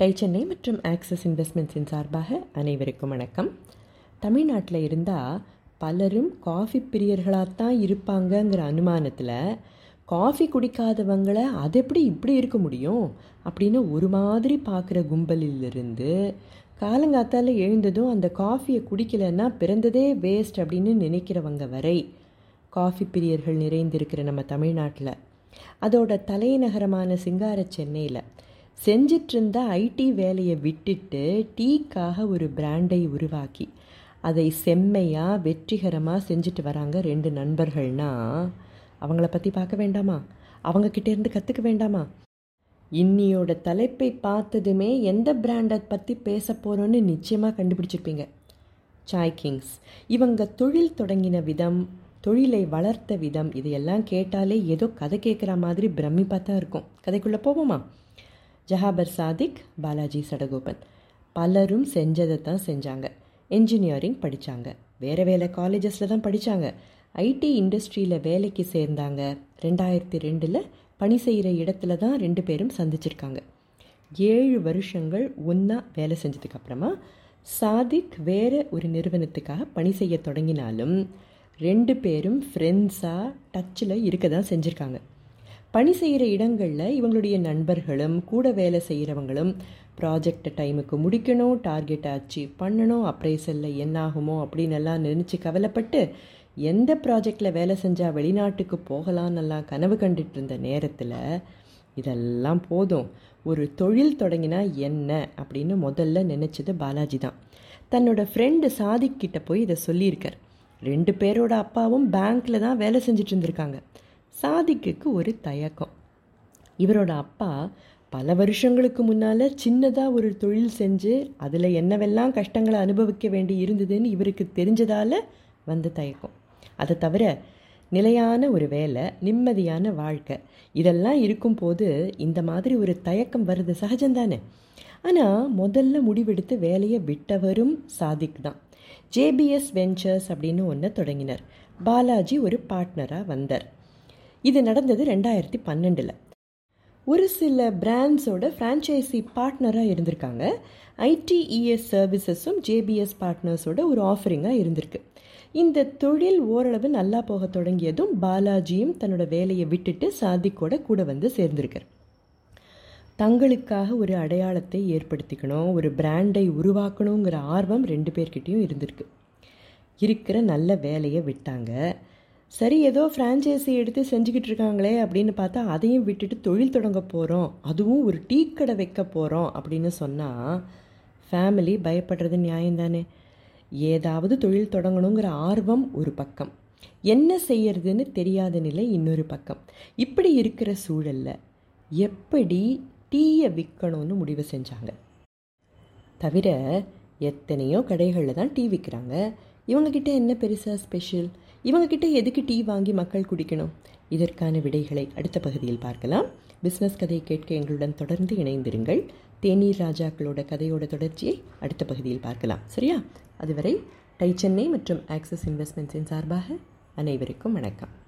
Tie Chennai மற்றும் axis இன்வெஸ்ட்மெண்ட்ஸின் சார்பாக அனைவருக்கும் வணக்கம். தமிழ்நாட்டில் இருந்தால் பலரும் காஃபி பிரியர்களாகத்தான் இருப்பாங்கங்கிற அனுமானத்தில் காஃபி குடிக்காதவங்களை அது எப்படி இப்படி இருக்க முடியும் அப்படின்னு ஒரு மாதிரி பார்க்குற கும்பலிலிருந்து காலங்காத்தால் எழுந்ததும் அந்த காஃபியை குடிக்கலைன்னா பிறந்ததே வேஸ்ட் அப்படின்னு நினைக்கிறவங்க வரை காஃபி பிரியர்கள் நிறைந்திருக்கிற நம்ம தமிழ்நாட்டில். அதோட தலைநகரமான சிங்கார சென்னையில் செஞ்சிட்ருந்த ஐடி வேலையை விட்டுட்டு டீக்காக ஒரு பிராண்டை உருவாக்கி அதை செம்மையாக வெற்றிகரமாக செஞ்சுட்டு வராங்க ரெண்டு நண்பர்கள்னா அவங்கள பற்றி பார்க்க வேண்டாமா? அவங்கக்கிட்டேருந்து கற்றுக்க வேண்டாமா? இன்னியோட தலைப்பை பார்த்ததுமே எந்த பிராண்டை பற்றி பேச போகிறோன்னு நிச்சயமாக கண்டுபிடிச்சிருப்பீங்க. சாய் கிங்ஸ் இவங்க தொழில் தொடங்கின விதம் தொழிலை வளர்த்த விதம் இதையெல்லாம் கேட்டாலே ஏதோ கதை கேட்குற மாதிரி பிரமிப்பாக தான் இருக்கும். கதைக்குள்ளே போவோமா? ஜஹாபர் சாதிக் பாலாஜி சடகோபன். பலரும் செஞ்சதை தான் செஞ்சாங்க. என்ஜினியரிங் படித்தாங்க வேறு வேலை காலேஜஸில் தான் படித்தாங்க ஐடி இண்டஸ்ட்ரியில் வேலைக்கு சேர்ந்தாங்க. ரெண்டாயிரத்தி ரெண்டில் பணி செய்கிற இடத்துல தான் ரெண்டு பேரும் சந்திச்சிருக்காங்க. ஏழு வருஷங்கள் ஒன்றா வேலை செஞ்சதுக்கப்புறமா சாதிக் வேறு ஒரு நிறுவனத்துக்காக பணி செய்ய தொடங்கினாலும் ரெண்டு பேரும் ஃப்ரெண்ட்ஸாக டச்சில் இருக்க தான் செஞ்சுருக்காங்க. பணி செய்கிற இடங்களில் இவங்களுடைய நண்பர்களும் கூட வேலை செய்கிறவங்களும் ப்ராஜெக்டை டைமுக்கு முடிக்கணும் டார்கெட்டை அச்சீவ் பண்ணணும் அப்ரைசலில் என்ன ஆகுமோ அப்படின்னு எல்லாம் நினச்சி கவலைப்பட்டு எந்த ப்ராஜெக்டில் வேலை செஞ்சால் வெளிநாட்டுக்கு போகலான்னெல்லாம் கனவு கண்டுட்டு இருந்த நேரத்தில் இதெல்லாம் போதும். ஒரு தொழில் தொடங்கினா என்ன அப்படின்னு முதல்ல நினச்சது பாலாஜி தான். தன்னோட ஃப்ரெண்டு சாதிக்கிட்ட போய் இதை சொல்லியிருக்கார். ரெண்டு பேரோட அப்பாவும் பேங்க்கில் தான் வேலை செஞ்சுட்டு இருந்திருக்காங்க. சாதிக்குக்கு ஒரு தயக்கம். இவரோட அப்பா பல வருஷங்களுக்கு முன்னால் சின்னதாக ஒரு தொழில் செஞ்சு அதில் என்னவெல்லாம் கஷ்டங்களை அனுபவிக்க வேண்டி இருந்ததுன்னு இவருக்கு தெரிஞ்சதால் வந்த தயக்கம். அதை தவிர நிலையான ஒரு வேலை நிம்மதியான வாழ்க்கை இதெல்லாம் இருக்கும்போது இந்த மாதிரி ஒரு தயக்கம் வருது சகஜம்தானே? ஆனால் முதல்ல முடிவெடுத்து வேலையை விட்டவரும் சாதிக் தான். ஜேபிஎஸ் வெஞ்சர்ஸ் அப்படின்னு ஒன்றை தொடங்கினார். பாலாஜி ஒரு பார்ட்னராக வந்தார். இது நடந்தது ரெண்டாயிரத்தி பன்னெண்டில். ஒரு சில பிராண்ட்ஸோட ஃப்ரான்ச்சைசி பார்ட்னராக இருந்திருக்காங்க. ஐடிஇஎஸ் சர்வீசஸும் ஜேபிஎஸ் பார்ட்னர்ஸோட ஒரு ஆஃபரிங்காக இருந்திருக்கு. இந்த தொழில் ஓரளவு நல்லா போக தொடங்கியதும் பாலாஜியும் தன்னோட வேலையை விட்டுட்டு சாதிக்கோட கூட வந்து சேர்ந்திருக்கார். தங்களுக்காக ஒரு அடையாளத்தை ஏற்படுத்திக்கணும் ஒரு பிராண்டை உருவாக்கணுங்கிற ஆர்வம் ரெண்டு பேர்கிட்டையும் இருந்திருக்கு. இருக்கிற நல்ல வேலையை விட்டாங்க. சரி ஏதோ ஃப்ரான்ச்சைஸி எடுத்து செஞ்சுக்கிட்டு இருக்காங்களே அப்படின்னு பார்த்தா அதையும் விட்டுட்டு தொழில் தொடங்க போகிறோம் அதுவும் ஒரு டீ கடை வைக்க போகிறோம் அப்படின்னு சொன்னால் ஃபேமிலி பயப்படுறது நியாயம்தானே? ஏதாவது தொழில் தொடங்கணுங்கிற ஆர்வம் ஒரு பக்கம். என்ன செய்யறதுன்னு தெரியாத நிலை இன்னொரு பக்கம். இப்படி இருக்கிற சூழலில் எப்படி டீயை விற்கணும்னு முடிவு செஞ்சாங்க? தவிர எத்தனையோ கடைகளில் தான் டீ விற்கிறாங்க இவங்கக்கிட்ட என்ன பெருசாக ஸ்பெஷல் இவங்கக்கிட்ட எதுக்கு டீ வாங்கி மக்கள் குடிக்கணும்? இதற்கான விடைகளை அடுத்த பகுதியில் பார்க்கலாம். பிஸ்னஸ் கதை கேட்க எங்களுடன் தொடர்ந்து இணைந்திருங்கள். தேநீர் ராஜாக்களோட கதையோட தொடர்ச்சியை அடுத்த பகுதியில் பார்க்கலாம். சரியா? அதுவரை டை சென்னை மற்றும் ஆக்சிஸ் இன்வெஸ்ட்மெண்ட்ஸின் சார்பாக அனைவருக்கும் வணக்கம்.